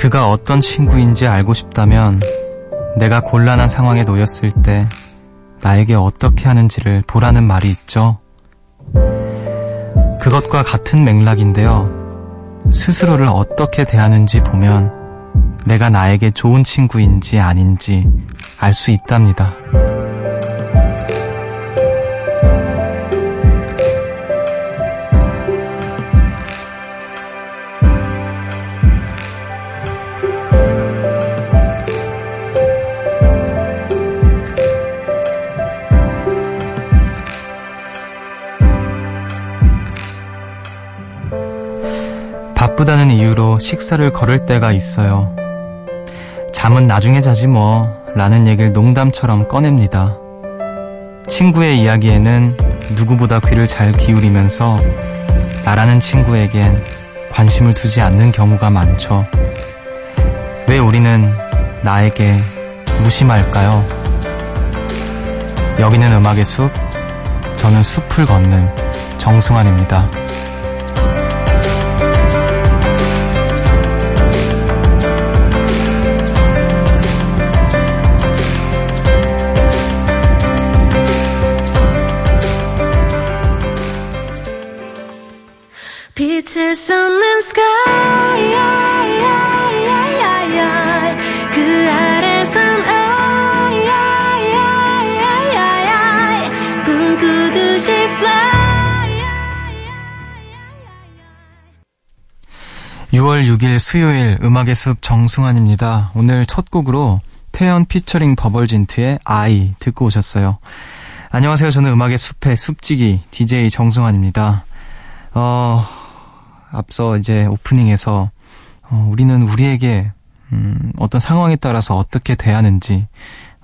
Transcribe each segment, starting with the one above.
그가 어떤 친구인지 알고 싶다면 내가 곤란한 상황에 놓였을 때 나에게 어떻게 하는지를 보라는 말이 있죠. 그것과 같은 맥락인데요. 스스로를 어떻게 대하는지 보면 내가 나에게 좋은 친구인지 아닌지 알 수 있답니다. 바쁘다는 이유로 식사를 거를 때가 있어요. 잠은 나중에 자지 뭐, 라는 얘기를 농담처럼 꺼냅니다. 친구의 이야기에는 누구보다 귀를 잘 기울이면서 나라는 친구에겐 관심을 두지 않는 경우가 많죠. 왜 우리는 나에게 무심할까요? 여기는 음악의 숲, 저는 숲을 걷는 정승환입니다. 빛을 쏟는 sky 그 아래선 꿈꾸듯이 fly 6월 6일 수요일 음악의 숲 정승환입니다. 오늘 첫 곡으로 태연 피처링 버벌진트의 아이 듣고 오셨어요. 안녕하세요. 저는 음악의 숲의 숲지기 DJ 정승환입니다. 어, 앞서 이제 오프닝에서 어, 우리는 우리에게 음, 어떤 상황에 따라서 어떻게 대하는지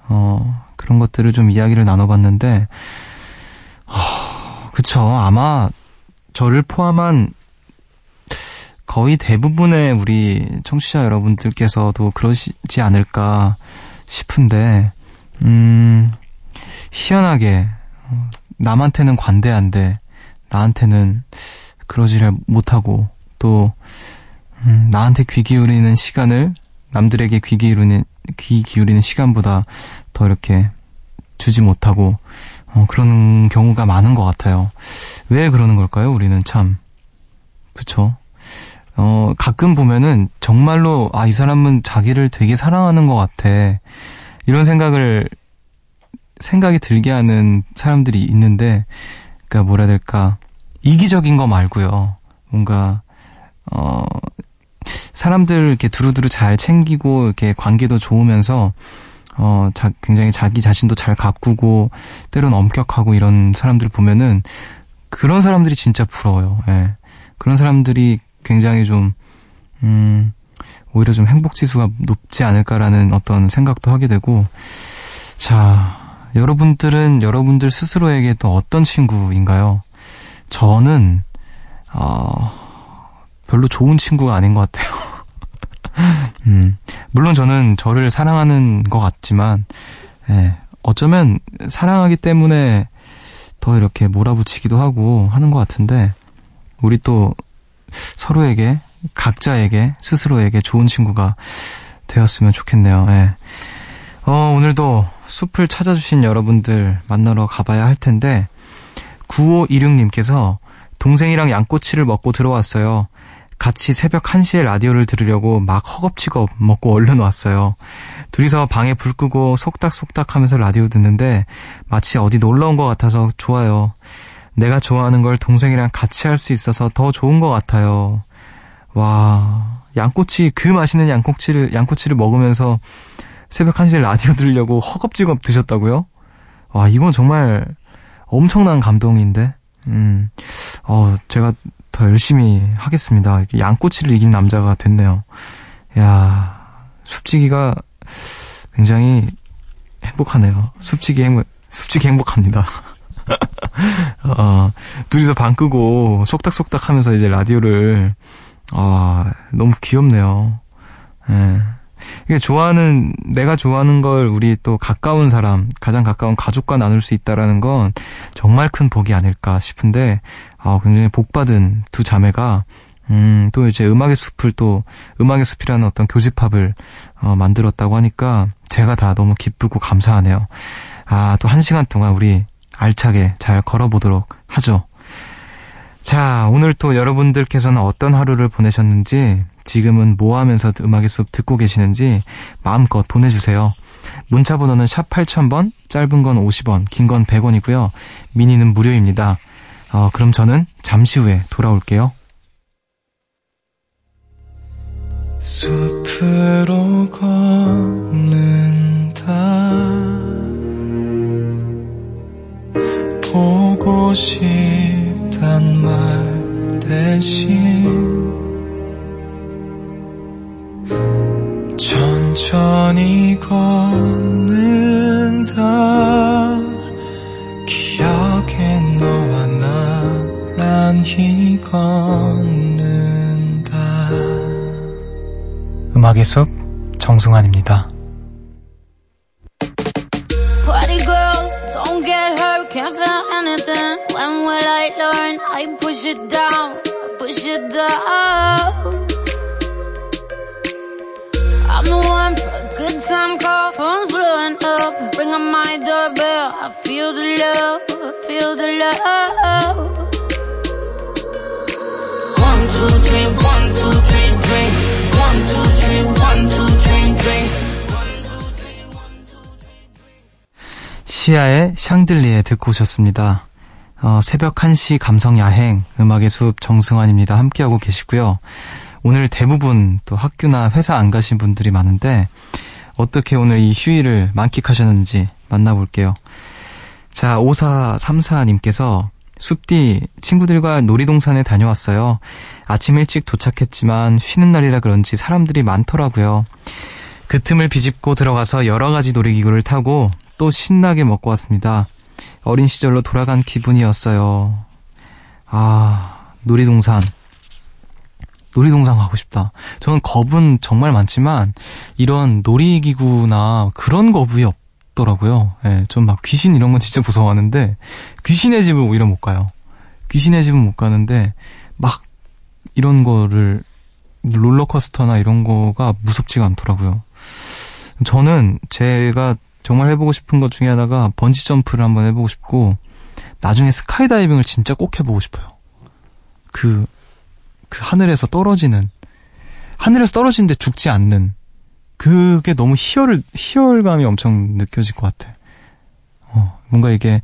어, 그런 것들을 좀 이야기를 나눠봤는데 어, 그쵸. 아마 저를 포함한 거의 대부분의 우리 청취자 여러분들께서도 그러시지 않을까 싶은데 음 희한하게 어, 남한테는 관대한데 나한테는 그러지를 못하고 또 음, 나한테 귀 기울이는 시간을 남들에게 귀 기울이는 귀 기울이는 시간보다 더 이렇게 주지 못하고 어, 그러는 경우가 많은 것 같아요. 왜 그러는 걸까요? 우리는 참 그쵸? 어, 가끔 보면은 정말로 아 이 사람은 자기를 되게 사랑하는 것 같아 이런 생각을 생각이 들게 하는 사람들이 있는데 그러니까 뭐라 해야 될까 이기적인 거 말고요. 뭔가 어 사람들 이렇게 두루두루 잘 챙기고 이렇게 관계도 좋으면서 어 자, 굉장히 자기 자신도 잘 가꾸고 때로는 엄격하고 이런 사람들 보면은 그런 사람들이 진짜 부러워요. 예. 그런 사람들이 굉장히 좀 음, 오히려 좀 행복 지수가 높지 않을까라는 어떤 생각도 하게 되고 자, 여러분들은 여러분들 스스로에게 또 어떤 친구인가요? 저는 어, 별로 좋은 친구가 아닌 것 같아요. 음, 물론 저는 저를 사랑하는 것 같지만, 예, 어쩌면 사랑하기 때문에 더 이렇게 몰아붙이기도 하고 하는 것 같은데, 우리 또 서로에게, 각자에게, 스스로에게 좋은 친구가 되었으면 좋겠네요. 예. 어, 오늘도 숲을 찾아주신 여러분들 만나러 가봐야 할 텐데, 9526님께서 동생이랑 양꼬치를 먹고 들어왔어요. 같이 새벽 1시에 라디오를 들으려고 막 허겁지겁 먹고 얼른 왔어요. 둘이서 방에 불 끄고 속닥속닥 하면서 라디오 듣는데 마치 어디 놀러 온 것 같아서 좋아요. 내가 좋아하는 걸 동생이랑 같이 할 수 있어서 더 좋은 것 같아요. 와, 양꼬치, 그 맛있는 양꼬치를, 양꼬치를 먹으면서 새벽 1시에 라디오 들으려고 허겁지겁 드셨다고요? 와, 이건 정말 엄청난 감동인데, 음, 어, 제가 더 열심히 하겠습니다. 양꼬치를 이긴 남자가 됐네요. 야 숲지기가 굉장히 행복하네요. 숲지기 행복, 숲지기 행복합니다. 어, 둘이서 방 끄고 속닥속닥 하면서 이제 라디오를, 아, 너무 귀엽네요. 예. 이게 좋아하는 내가 좋아하는 걸 우리 또 가까운 사람, 가장 가까운 가족과 나눌 수 있다라는 건 정말 큰 복이 아닐까 싶은데 아, 굉장히 복 받은 두 자매가 음, 또 이제 음악의 숲을 또, 음악의 숲이라는 어떤 교집합을, 어, 만들었다고 하니까 제가 다 너무 기쁘고 감사하네요. 아, 또 한 시간 동안 우리 알차게 잘 걸어보도록 하죠. 자, 오늘 또 여러분들께서는 어떤 하루를 보내셨는지, 지금은 뭐 하면서 음악의 숲 듣고 계시는지 마음껏 보내주세요. 문자 번호는 샵 8000번, 짧은 건 50원, 긴 건 100원이고요. 미니는 무료입니다. 어, 그럼 저는 잠시 후에 돌아올게요. 숲으로 걷는다 보고 싶단 말 대신 천천히 걷는다 기억에 너와 나란히 걷는다 음악의 숲 정승환입니다 Party girls, don't get hurt, can't feel anything. When will I learn? I push it down, push it down. Good time call. Phone's blowing up. Ring on my doorbell. I feel the love. Feel the love. One, two, three, one, two, three, drink. One, two, three, one, two, three, drink. 시아의 샹들리에 듣고 오셨습니다. 어, 새벽 1시 감성 야행 음악의 숲 정승환입니다. 함께하고 계시고요. 오늘 대부분 또 학교나 회사 안 가신 분들이 많은데 어떻게 오늘 이 휴일을 만끽하셨는지 만나볼게요. 자, 5434님께서 숲디 친구들과 놀이동산에 다녀왔어요. 아침 일찍 도착했지만 쉬는 날이라 그런지 사람들이 많더라고요. 그 틈을 비집고 들어가서 여러 가지 놀이기구를 타고 또 신나게 먹고 왔습니다. 어린 시절로 돌아간 기분이었어요. 아, 놀이동산. 놀이동산 가고 싶다. 저는 겁은 정말 많지만 이런 놀이기구나 그런 겁이 없더라고요. 예, 좀막 귀신 이런 건 진짜 무서워하는데 귀신의 집을 오히려 못 가요. 귀신의 집은 못 가는데 막 이런 거를 롤러코스터나 이런 거가 무섭지가 않더라고요. 저는 제가 정말 해보고 싶은 것 중에 하나가 번지 점프를 한번 해보고 싶고 나중에 스카이다이빙을 진짜 꼭 해보고 싶어요. 그 그 하늘에서 떨어지는 하늘에서 떨어지는데 죽지 않는 그게 너무 희열 희열감이 엄청 느껴질 것 같아. 어, 뭔가 이게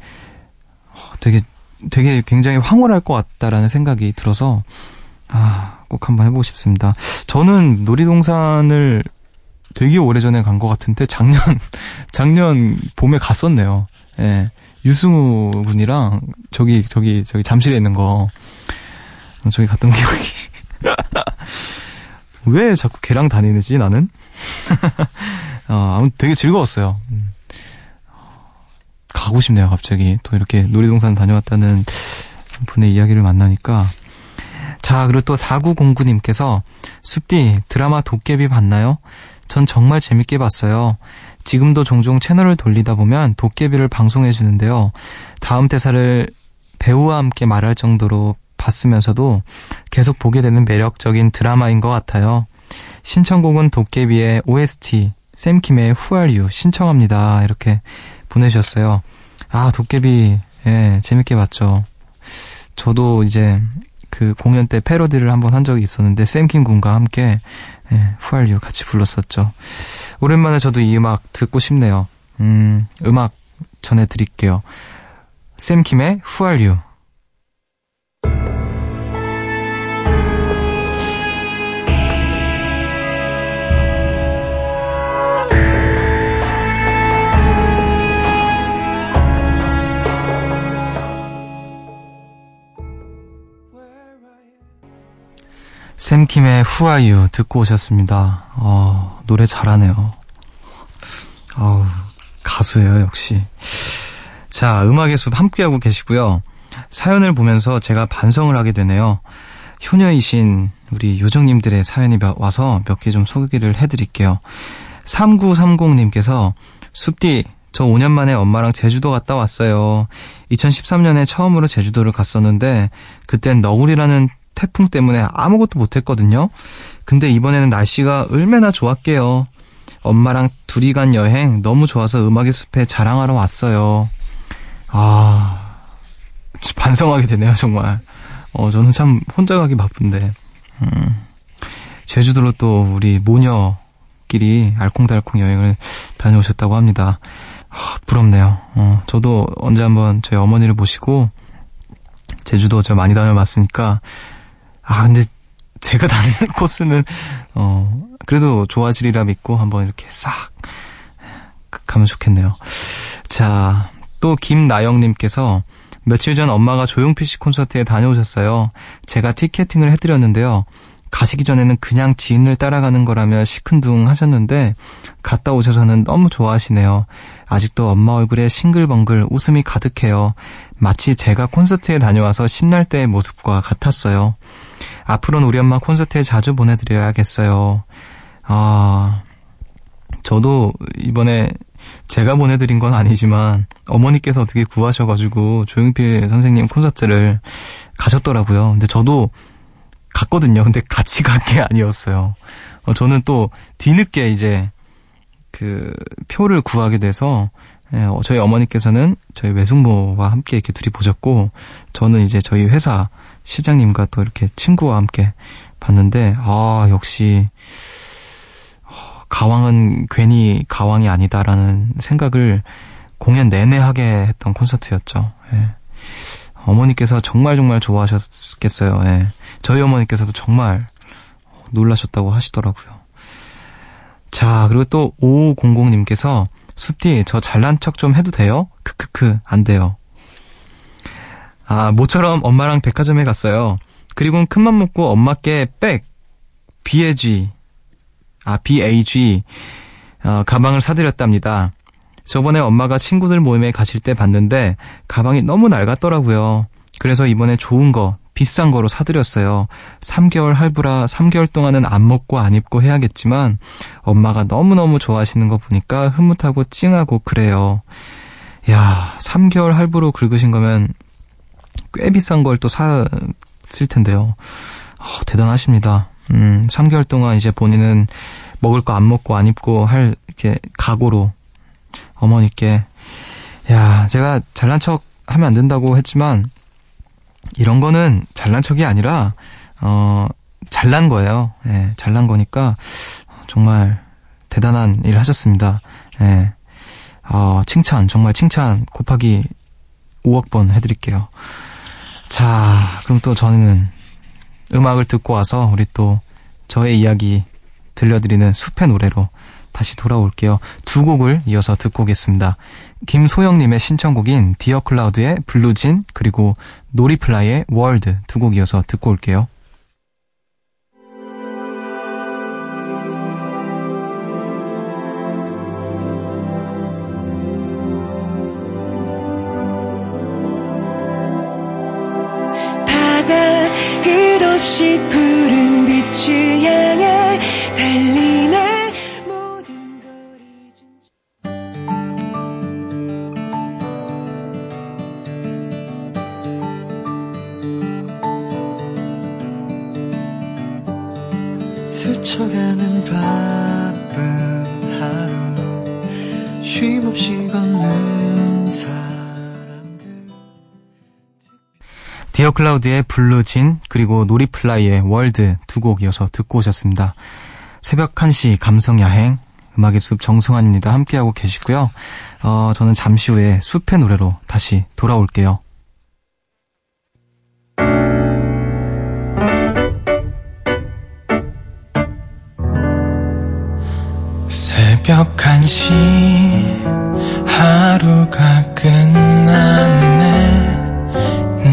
어, 되게 되게 굉장히 황홀할 것 같다라는 생각이 들어서 아, 꼭 한번 해보고 싶습니다. 저는 놀이동산을 되게 오래전에 간 것 같은데 작년 작년 봄에 갔었네요. 예. 유승우 군이랑 저기 저기 저기 잠실에 있는 거 저기 갔던 기억이. 왜 자꾸 걔랑 다니는지 나는? 어, 아무튼 되게 즐거웠어요. 음. 가고 싶네요, 갑자기. 또 이렇게 놀이동산 다녀왔다는 분의 이야기를 만나니까. 자, 그리고 또 4909님께서 숲디 드라마 도깨비 봤나요? 전 정말 재밌게 봤어요. 지금도 종종 채널을 돌리다 보면 도깨비를 방송해 주는데요. 다음 대사를 배우와 함께 말할 정도로 봤으면서도 계속 보게 되는 매력적인 드라마인 것 같아요. 신청곡은 도깨비의 OST, 샘킴의 Who Are You 신청합니다. 이렇게 보내주셨어요. 아, 도깨비, 예, 재밌게 봤죠. 저도 이제 그 공연 때 패러디를 한번 한 적이 있었는데, 샘킴 군과 함께, 예, Who Are You 같이 불렀었죠. 오랜만에 저도 이 음악 듣고 싶네요. 음, 음악 전해드릴게요. 샘킴의 Who Are You. 샘킴의 후아유 듣고 오셨습니다. 어, 노래 잘하네요. 어우, 가수예요, 역시. 자, 음악의 숲 함께하고 계시고요. 사연을 보면서 제가 반성을 하게 되네요. 효녀이신 우리 요정님들의 사연이 와서 몇 개 좀 소개를 해드릴게요. 3930님께서 숲디, 저 5년 만에 엄마랑 제주도 갔다 왔어요. 2013년에 처음으로 제주도를 갔었는데, 그땐 너구리라는 태풍 때문에 아무것도 못했거든요. 근데 이번에는 날씨가 얼마나 좋았게요. 엄마랑 둘이 간 여행 너무 좋아서 음악의 숲에 자랑하러 왔어요. 아, 반성하게 되네요, 정말. 어, 저는 참 혼자 가기 바쁜데. 음, 제주도로 또 우리 모녀끼리 알콩달콩 여행을 다녀오셨다고 합니다. 아, 부럽네요. 어, 저도 언제 한번 저희 어머니를 모시고 제주도 저 많이 다녀봤으니까 아 근데 제가 다니는 코스는 어 그래도 좋아하시리라 믿고 한번 이렇게 싹 가면 좋겠네요. 자, 또 김나영님께서 며칠 전 엄마가 조용필 씨 콘서트에 다녀오셨어요. 제가 티켓팅을 해드렸는데요. 가시기 전에는 그냥 지인을 따라가는 거라며 시큰둥 하셨는데 갔다 오셔서는 너무 좋아하시네요. 아직도 엄마 얼굴에 싱글벙글 웃음이 가득해요. 마치 제가 콘서트에 다녀와서 신날 때의 모습과 같았어요. 앞으로는 우리 엄마 콘서트에 자주 보내드려야겠어요. 아, 저도 이번에 제가 보내드린 건 아니지만 어머니께서 어떻게 구하셔가지고 조용필 선생님 콘서트를 가셨더라고요. 근데 저도 갔거든요. 근데 같이 간 게 아니었어요. 어, 저는 또 뒤늦게 이제 그 표를 구하게 돼서 예, 어, 저희 어머니께서는 저희 외숙모와 함께 이렇게 둘이 보셨고 저는 이제 저희 회사 실장님과 또 이렇게 친구와 함께 봤는데 아 역시 어, 가왕은 괜히 가왕이 아니다라는 생각을 공연 내내 하게 했던 콘서트였죠. 예. 어머니께서 정말 정말 좋아하셨겠어요. 예. 저희 어머니께서도 정말 놀라셨다고 하시더라고요. 자, 그리고 또 5500님께서 숲디 저 잘난 척 좀 해도 돼요? 크크크 안 돼요. 아, 모처럼 엄마랑 백화점에 갔어요. 그리고는 큰맘 먹고 엄마께 백 BAG 아 BAG 어, 가방을 사드렸답니다. 저번에 엄마가 친구들 모임에 가실 때 봤는데 가방이 너무 낡았더라고요. 그래서 이번에 좋은 거, 비싼 거로 사드렸어요. 3개월 할부라 3개월 동안은 안 먹고 안 입고 해야겠지만 엄마가 너무너무 좋아하시는 거 보니까 흐뭇하고 찡하고 그래요. 야, 3개월 할부로 긁으신 거면 꽤 비싼 걸 또 샀을 텐데요. 어, 대단하십니다. 음, 3개월 동안 이제 본인은 먹을 거 안 먹고 안 입고 할 이렇게 각오로 어머니께 야 제가 잘난 척 하면 안 된다고 했지만 이런 거는 잘난 척이 아니라 어 잘난 거예요. 예, 잘난 거니까 정말 대단한 일 하셨습니다. 예. 어, 칭찬 정말 칭찬 곱하기 5억 번 해드릴게요. 자, 그럼 또 저는 음악을 듣고 와서 우리 또 저의 이야기 들려드리는 숲의 노래로 다시 돌아올게요. 두 곡을 이어서 듣고 오겠습니다. 김소영님의 신청곡인 디어 클라우드의 블루진 그리고 노리플라이의 World 두 곡 이어서 듣고 올게요. 끝없이 푸른 빛을 향 디어 클라우드의 블루진 그리고 노리플라이의 World 두 곡 이어서 듣고 오셨습니다. 새벽 1시 감성 야행 음악의 숲 정승환입니다. 함께하고 계시고요. 어, 저는 잠시 후에 숲의 노래로 다시 돌아올게요. 새벽 1시 하루가 끝났네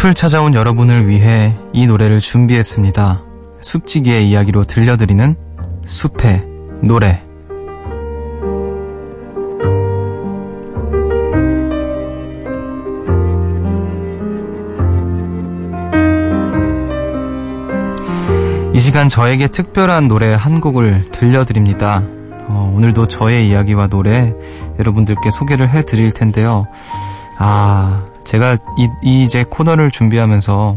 숲을 찾아온 여러분을 위해 이 노래를 준비했습니다. 숲지기의 이야기로 들려드리는 숲의 노래. 이 시간 저에게 특별한 노래 한 곡을 들려드립니다. 어, 오늘도 저의 이야기와 노래 여러분들께 소개를 해드릴 텐데요. 아, 제가 이, 이제 코너를 준비하면서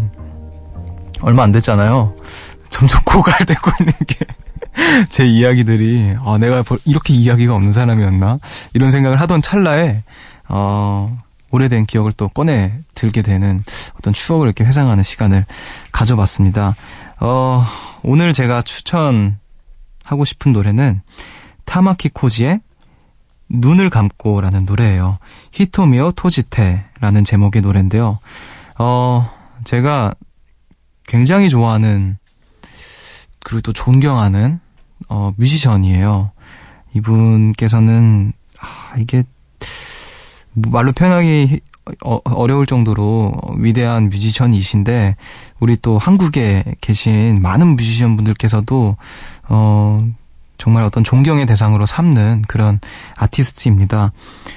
얼마 안 됐잖아요. 점점 고갈되고 있는 게 제 이야기들이 아, 내가 이렇게 이야기가 없는 사람이었나 이런 생각을 하던 찰나에 어, 오래된 기억을 또 꺼내 들게 되는 어떤 추억을 이렇게 회상하는 시간을 가져봤습니다. 어, 오늘 제가 추천하고 싶은 노래는 타마키 코지의 눈을 감고라는 노래예요. 히토미오 토지테 라는 제목의 노래인데요. 어, 제가 굉장히 좋아하는 그리고 또 존경하는 어, 뮤지션이에요. 이분께서는 아, 이게 말로 표현하기 어, 어려울 정도로 위대한 뮤지션이신데 우리 또 한국에 계신 많은 뮤지션 분들께서도 어 정말 어떤 존경의 대상으로 삼는 그런 아티스트입니다.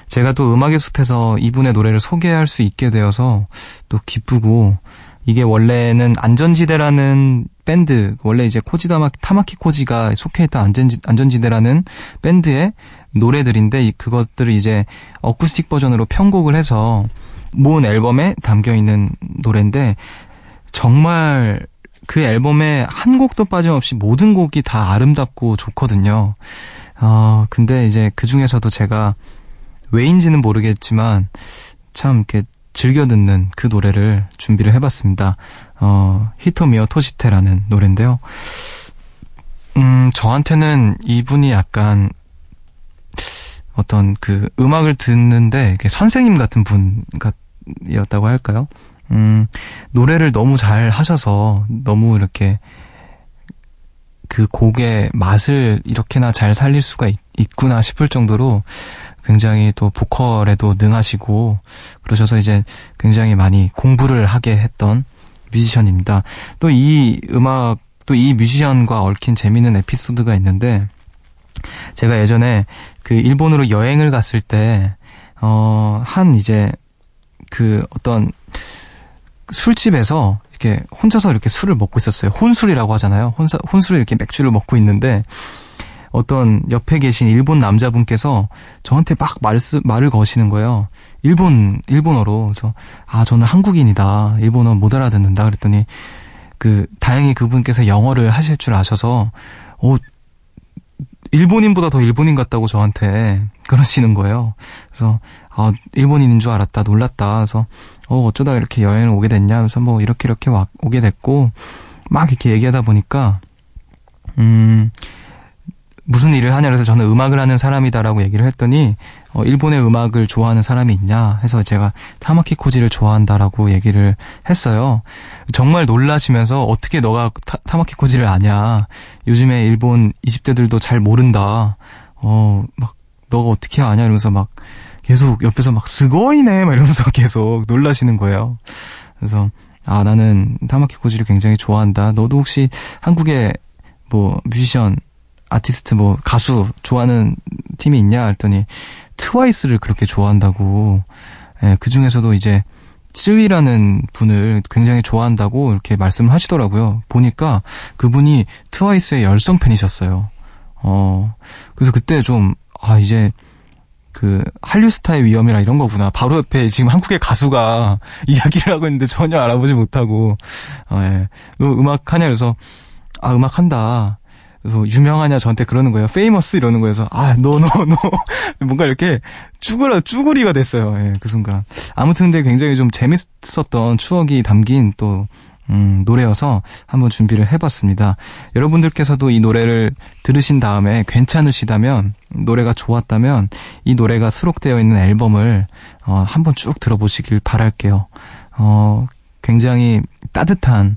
제가 또 음악의 숲에서 이분의 노래를 소개할 수 있게 되어서 또 기쁘고 이게 원래는 안전지대라는 밴드, 원래 이제 코지다마, 타마키 코지가 속해 있던 안전지, 안전지대라는 밴드의 노래들인데 그것들을 이제 어쿠스틱 버전으로 편곡을 해서 모은 앨범에 담겨 있는 노래인데 정말 그 앨범에 한 곡도 빠짐없이 모든 곡이 다 아름답고 좋거든요. 어, 근데 이제 그 중에서도 제가 왜인지는 모르겠지만 참 이렇게 즐겨 듣는 그 노래를 준비를 해봤습니다. 어, 히토미어 토시테라는 노래인데요. 음, 저한테는 이분이 약간 어떤 그 음악을 듣는데 선생님 같은 분이었다고 할까요? 음, 노래를 너무 잘 하셔서 너무 이렇게 그 곡의 맛을 이렇게나 잘 살릴 수가 있, 있구나 싶을 정도로 굉장히 또 보컬에도 능하시고 그러셔서 이제 굉장히 많이 공부를 하게 했던 뮤지션입니다. 또 이 음악 또 이 뮤지션과 얽힌 재미있는 에피소드가 있는데 제가 예전에 그 일본으로 여행을 갔을 때 어 한 이제 그 어떤 술집에서 이렇게 혼자서 이렇게 술을 먹고 있었어요. 혼술이라고 하잖아요. 혼사, 혼술을 이렇게 맥주를 먹고 있는데 어떤 옆에 계신 일본 남자분께서 저한테 막 말씀, 말을 거시는 거예요. 일본, 일본어로. 그래서, 아, 저는 한국인이다. 일본어 못 알아듣는다. 그랬더니, 그, 다행히 그분께서 영어를 하실 줄 아셔서, 어, 일본인보다 더 일본인 같다고 저한테 그러시는 거예요. 그래서, 아, 일본인인 줄 알았다. 놀랐다. 그래서, 어, 어쩌다 이렇게 여행을 오게 됐냐. 그래서 뭐, 이렇게 이렇게 와, 오게 됐고, 막 이렇게 얘기하다 보니까, 음, 무슨 일을 하냐 그래서 저는 음악을 하는 사람이다라고 얘기를 했더니 어, 일본의 음악을 좋아하는 사람이 있냐 해서 제가 타마키 코지를 좋아한다라고 얘기를 했어요. 정말 놀라시면서 어떻게 너가 타, 타마키 코지를 아냐? 요즘에 일본 20대들도 잘 모른다. 어, 막 너가 어떻게 아냐 이러면서 막 계속 옆에서 막 스고이네 막 이러면서 계속 놀라시는 거예요. 그래서 아 나는 타마키 코지를 굉장히 좋아한다. 너도 혹시 한국에 뭐 뮤지션 아티스트 뭐 가수 좋아하는 팀이 있냐 했더니 트와이스를 그렇게 좋아한다고 예, 그 중에서도 이제 쯔위라는 분을 굉장히 좋아한다고 이렇게 말씀을 하시더라고요. 보니까 그분이 트와이스의 열성 팬이셨어요. 어, 그래서 그때 좀, 아, 이제, 그, 한류 스타의 위험이라 이런 거구나. 바로 옆에 지금 한국의 가수가 이야기를 하고 있는데 전혀 알아보지 못하고, 어, 예. 너 음악 하냐? 그래서, 아, 음악 한다. 그래서 유명하냐 저한테 그러는 거예요. Famous 이러는 거여서 아, no, no, no. 뭔가 이렇게 쭈그라, 쭈구리가 됐어요. 예, 그 순간. 아무튼 근데 굉장히 좀 재밌었던 추억이 담긴 또, 음, 노래여서 한번 준비를 해봤습니다. 여러분들께서도 이 노래를 들으신 다음에 괜찮으시다면, 노래가 좋았다면, 이 노래가 수록되어 있는 앨범을, 어, 한번 쭉 들어보시길 바랄게요. 어, 굉장히 따뜻한,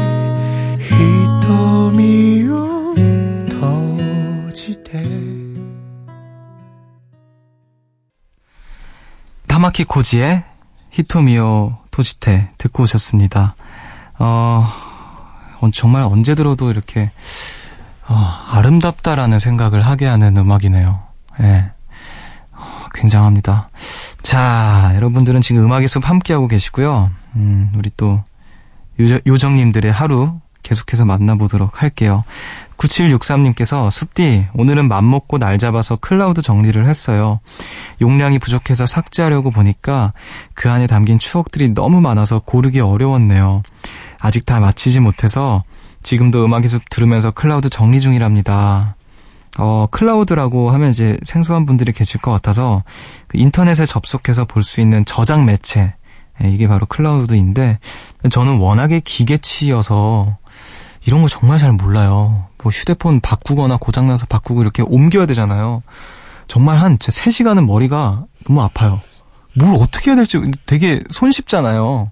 타마키 코지의 히토미오 토지테 듣고 오셨습니다. 어, 어, 정말 언제 들어도 이렇게 어, 아름답다라는 생각을 하게 하는 음악이네요. 예. 어, 굉장합니다. 자, 여러분들은 지금 음악의 숲 함께하고 계시고요. 음, 우리 또 요정, 요정님들의 하루 계속해서 만나보도록 할게요. 9763님께서 숲디 오늘은 맘먹고 날 잡아서 클라우드 정리를 했어요. 용량이 부족해서 삭제하려고 보니까 그 안에 담긴 추억들이 너무 많아서 고르기 어려웠네요. 아직 다 마치지 못해서 지금도 음악의 숲 들으면서 클라우드 정리 중이랍니다. 어, 클라우드라고 하면 이제 생소한 분들이 계실 것 같아서 그 인터넷에 접속해서 볼 수 있는 저장 매체 예, 이게 바로 클라우드인데 저는 워낙에 기계치여서 이런 거 정말 잘 몰라요. 뭐 휴대폰 바꾸거나 고장나서 바꾸고 이렇게 옮겨야 되잖아요. 정말 한 3시간은 머리가 너무 아파요. 뭘 어떻게 해야 될지 되게 손쉽잖아요.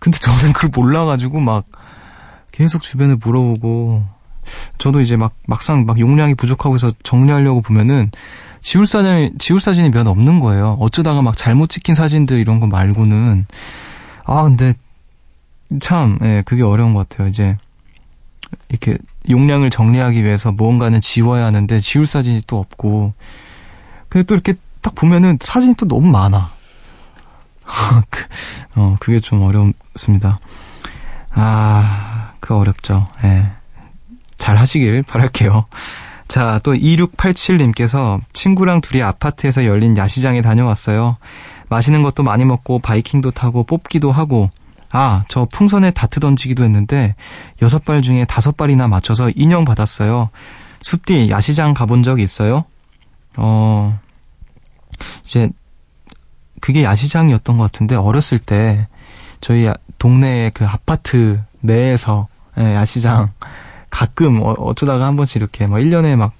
근데 저는 그걸 몰라가지고 막 계속 주변에 물어보고 저도 이제 막 막상 막 용량이 부족하고 해서 정리하려고 보면은 지울 사진 지울 사진이 몇 없는 거예요. 어쩌다가 막 잘못 찍힌 사진들 이런 거 말고는 아 근데 참 예, 그게 어려운 것 같아요. 이제 이렇게 용량을 정리하기 위해서 무언가는 지워야 하는데 지울 사진이 또 없고 근데 또 이렇게 딱 보면은 사진이 또 너무 많아. 그, 어, 그게 좀 어렵습니다. 아, 그 어렵죠. 예. 잘 하시길 바랄게요. 자, 또 2687님께서 친구랑 둘이 아파트에서 열린 야시장에 다녀왔어요. 맛있는 것도 많이 먹고 바이킹도 타고 뽑기도 하고 아, 저 풍선에 다트 던지기도 했는데 여섯 발 중에 다섯 발이나 맞춰서 인형 받았어요. 숲디 야시장 가본 적 있어요? 어, 이제 그게 야시장이었던 것 같은데 어렸을 때 저희 동네의 그 아파트 내에서 예, 야시장 가끔 어, 쩌다가 한 번씩 이렇게 막 1년에 막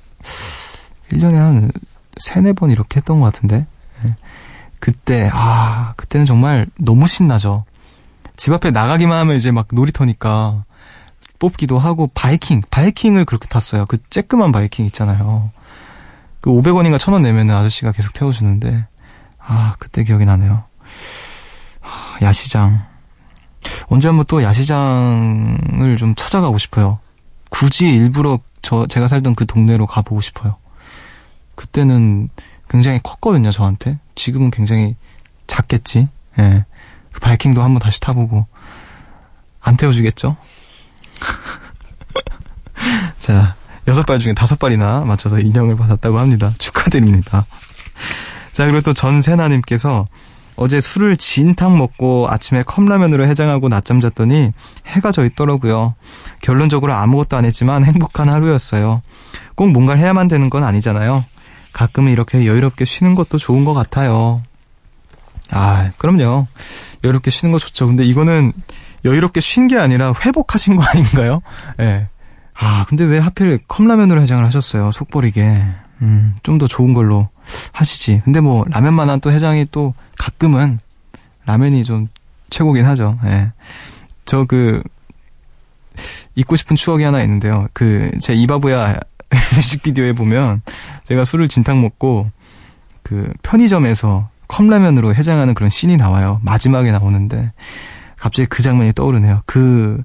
1년에 한 세네 번 이렇게 했던 것 같은데 예. 그때 아 그때는 정말 너무 신나죠. 집 앞에 나가기만 하면 이제 막 놀이터니까 뽑기도 하고 바이킹, 바이킹을 그렇게 탔어요. 그 쬐끄만 바이킹 있잖아요. 그 500원인가 1000원 내면은 아저씨가 계속 태워주는데 아 그때 기억이 나네요. 하, 야시장 언제 한번 또 야시장을 좀 찾아가고 싶어요. 굳이 일부러 저 제가 살던 그 동네로 가보고 싶어요. 그때는 굉장히 컸거든요 저한테. 지금은 굉장히 작겠지. 예. 그 바이킹도 한번 다시 타보고 안 태워주겠죠? 자, 여섯 발 중에 다섯 발이나 맞춰서 인형을 받았다고 합니다. 축하드립니다. 자, 그리고 또 전세나님께서 어제 술을 진탕 먹고 아침에 컵라면으로 해장하고 낮잠 잤더니 해가 져 있더라고요. 결론적으로 아무것도 안 했지만 행복한 하루였어요. 꼭 뭔가를 해야만 되는 건 아니잖아요. 가끔은 이렇게 여유롭게 쉬는 것도 좋은 것 같아요. 아, 그럼요. 여유롭게 쉬는 거 좋죠. 근데 이거는 여유롭게 쉰 게 아니라 회복하신 거 아닌가요? 예. 네. 아, 근데 왜 하필 컵라면으로 해장을 하셨어요? 속버리게. 음, 좀 더 좋은 걸로 하시지. 근데 뭐, 라면만한 또 해장이 또 가끔은 라면이 좀 최고긴 하죠. 예. 네. 저 그, 잊고 싶은 추억이 하나 있는데요. 그, 제 이바부야 뮤직비디오에 보면 제가 술을 진탕 먹고 그 편의점에서 컵라면으로 해장하는 그런 씬이 나와요. 마지막에 나오는데 갑자기 그 장면이 떠오르네요. 그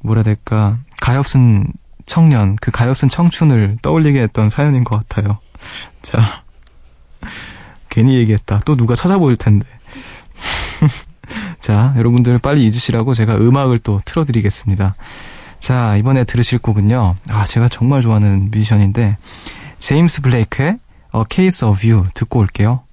뭐라 될까 가엾은 청년, 그 가엾은 청춘을 떠올리게 했던 사연인 것 같아요. 자, 괜히 얘기했다. 또 누가 찾아볼 텐데. 자, 여러분들 빨리 잊으시라고 제가 음악을 또 틀어드리겠습니다. 자, 이번에 들으실 곡은요. 아, 제가 정말 좋아하는 뮤지션인데, 제임스 블레이크의 A Case of You 듣고 올게요.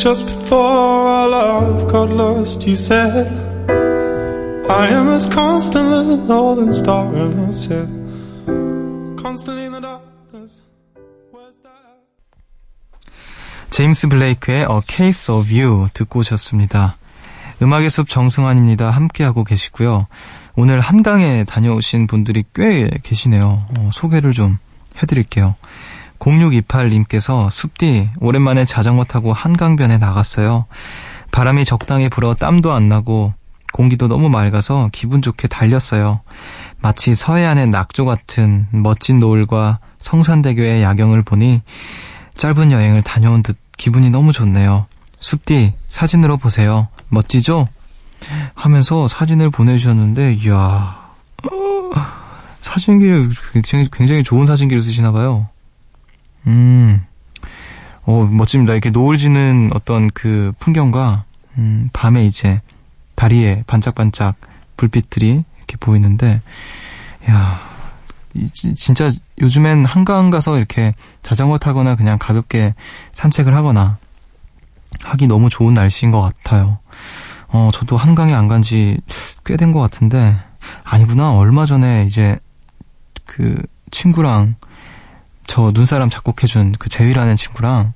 Just before our love got lost, you said, I am as constant as a northern star. And I said, constantly in the darkness. 제임스 블레이크의 A Case of You 듣고 오셨습니다. 음악의 숲 정승환입니다. 함께하고 계시고요. 오늘 한강에 다녀오신 분들이 꽤 계시네요. 어, 소개를 좀 해드릴게요. 0628님께서 숲디 오랜만에 자전거 타고 한강변에 나갔어요. 바람이 적당히 불어 땀도 안 나고 공기도 너무 맑아서 기분 좋게 달렸어요. 마치 서해안의 낙조 같은 멋진 노을과 성산대교의 야경을 보니 짧은 여행을 다녀온 듯 기분이 너무 좋네요. 숲디 사진으로 보세요. 멋지죠? 하면서 사진을 보내주셨는데 이야 사진기 굉장히 굉장히 좋은 사진기를 쓰시나 봐요. 음, 어 멋집니다. 이렇게 노을 지는 어떤 그 풍경과 음, 밤에 이제 다리에 반짝반짝 불빛들이 이렇게 보이는데 야 진짜 요즘엔 한강 가서 이렇게 자전거 타거나 그냥 가볍게 산책을 하거나 하기 너무 좋은 날씨인 것 같아요. 어, 저도 한강에 안 간 지 꽤 된 것 같은데, 아니구나. 얼마 전에 이제 그 친구랑 저 눈사람 작곡해준 그 재위라는 친구랑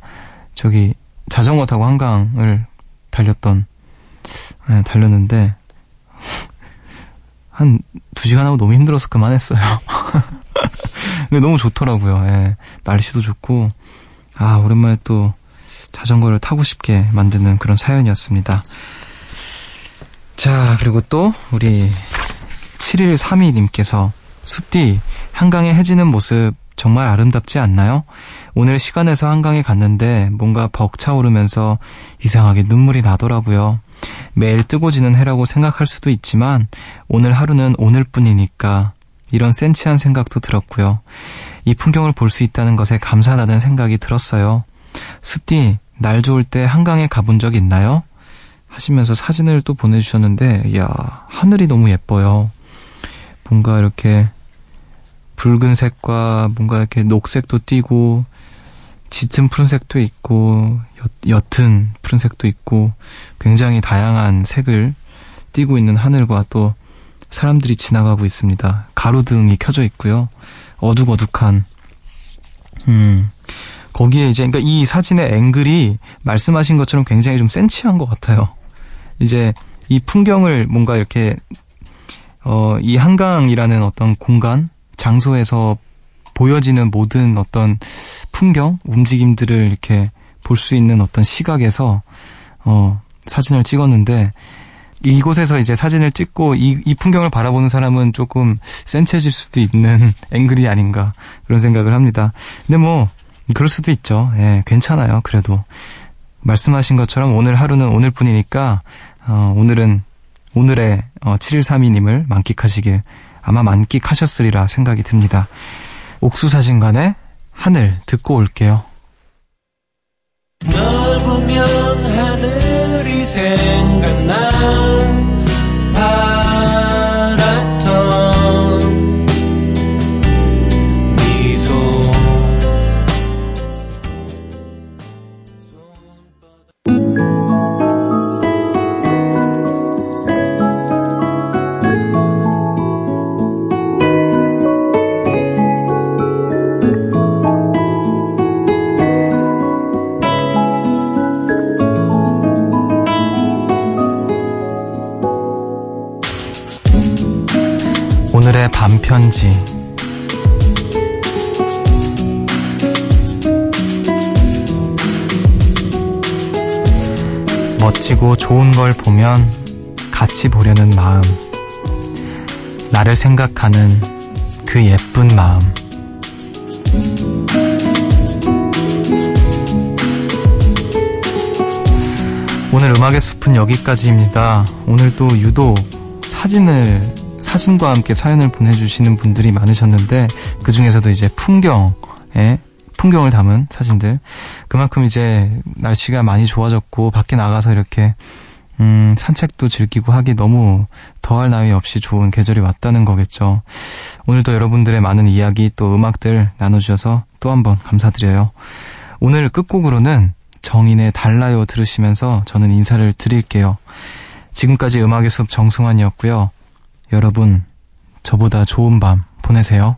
저기 자전거 타고 한강을 달렸던, 네, 달렸는데, 한 두 시간 하고 너무 힘들어서 그만했어요. 근데 너무 좋더라고요. 예. 날씨도 좋고, 아, 오랜만에 또 자전거를 타고 싶게 만드는 그런 사연이었습니다. 자, 그리고 또 우리 7132님께서 숲디 한강에 해지는 모습 정말 아름답지 않나요? 오늘 시간에서 한강에 갔는데 뭔가 벅차오르면서 이상하게 눈물이 나더라고요. 매일 뜨고 지는 해라고 생각할 수도 있지만 오늘 하루는 오늘뿐이니까 이런 센치한 생각도 들었고요. 이 풍경을 볼 수 있다는 것에 감사하다는 생각이 들었어요. 숲디 날 좋을 때 한강에 가본 적 있나요? 하시면서 사진을 또 보내주셨는데, 이야, 하늘이 너무 예뻐요. 뭔가 이렇게 붉은색과 뭔가 이렇게 녹색도 띠고, 짙은 푸른색도 있고, 옅, 은 푸른색도 있고, 굉장히 다양한 색을 띠고 있는 하늘과 또 사람들이 지나가고 있습니다. 가로등이 켜져 있고요. 어둑어둑한, 음, 거기에 이제 그러니까 이 사진의 앵글이 말씀하신 것처럼 굉장히 좀 센치한 것 같아요. 이제 이 풍경을 뭔가 이렇게 어 이 한강이라는 어떤 공간 장소에서 보여지는 모든 어떤 풍경 움직임들을 이렇게 볼 수 있는 어떤 시각에서 어 사진을 찍었는데 이곳에서 이제 사진을 찍고 이, 이 풍경을 바라보는 사람은 조금 센치해질 수도 있는 앵글이 아닌가 그런 생각을 합니다. 근데 뭐 그럴 수도 있죠. 예, 괜찮아요. 그래도. 말씀하신 것처럼 오늘 하루는 오늘뿐이니까, 어, 오늘은, 오늘의 어, 7132님을 만끽하시길 아마 만끽하셨으리라 생각이 듭니다. 옥수사진관의 하늘 듣고 올게요. 보려는 마음 나를 생각하는 그 예쁜 마음 오늘 음악의 숲은 여기까지입니다. 오늘 또 유독 사진을 사진과 함께 사연을 보내주시는 분들이 많으셨는데 그 중에서도 이제 풍경에 풍경을 담은 사진들 그만큼 이제 날씨가 많이 좋아졌고 밖에 나가서 이렇게 음, 산책도 즐기고 하기 너무 더할 나위 없이 좋은 계절이 왔다는 거겠죠. 오늘도 여러분들의 많은 이야기 또 음악들 나눠주셔서 또 한번 감사드려요. 오늘 끝곡으로는 정인의 달라요 들으시면서 저는 인사를 드릴게요. 지금까지 음악의 숲 정승환이었고요. 여러분, 저보다 좋은 밤 보내세요.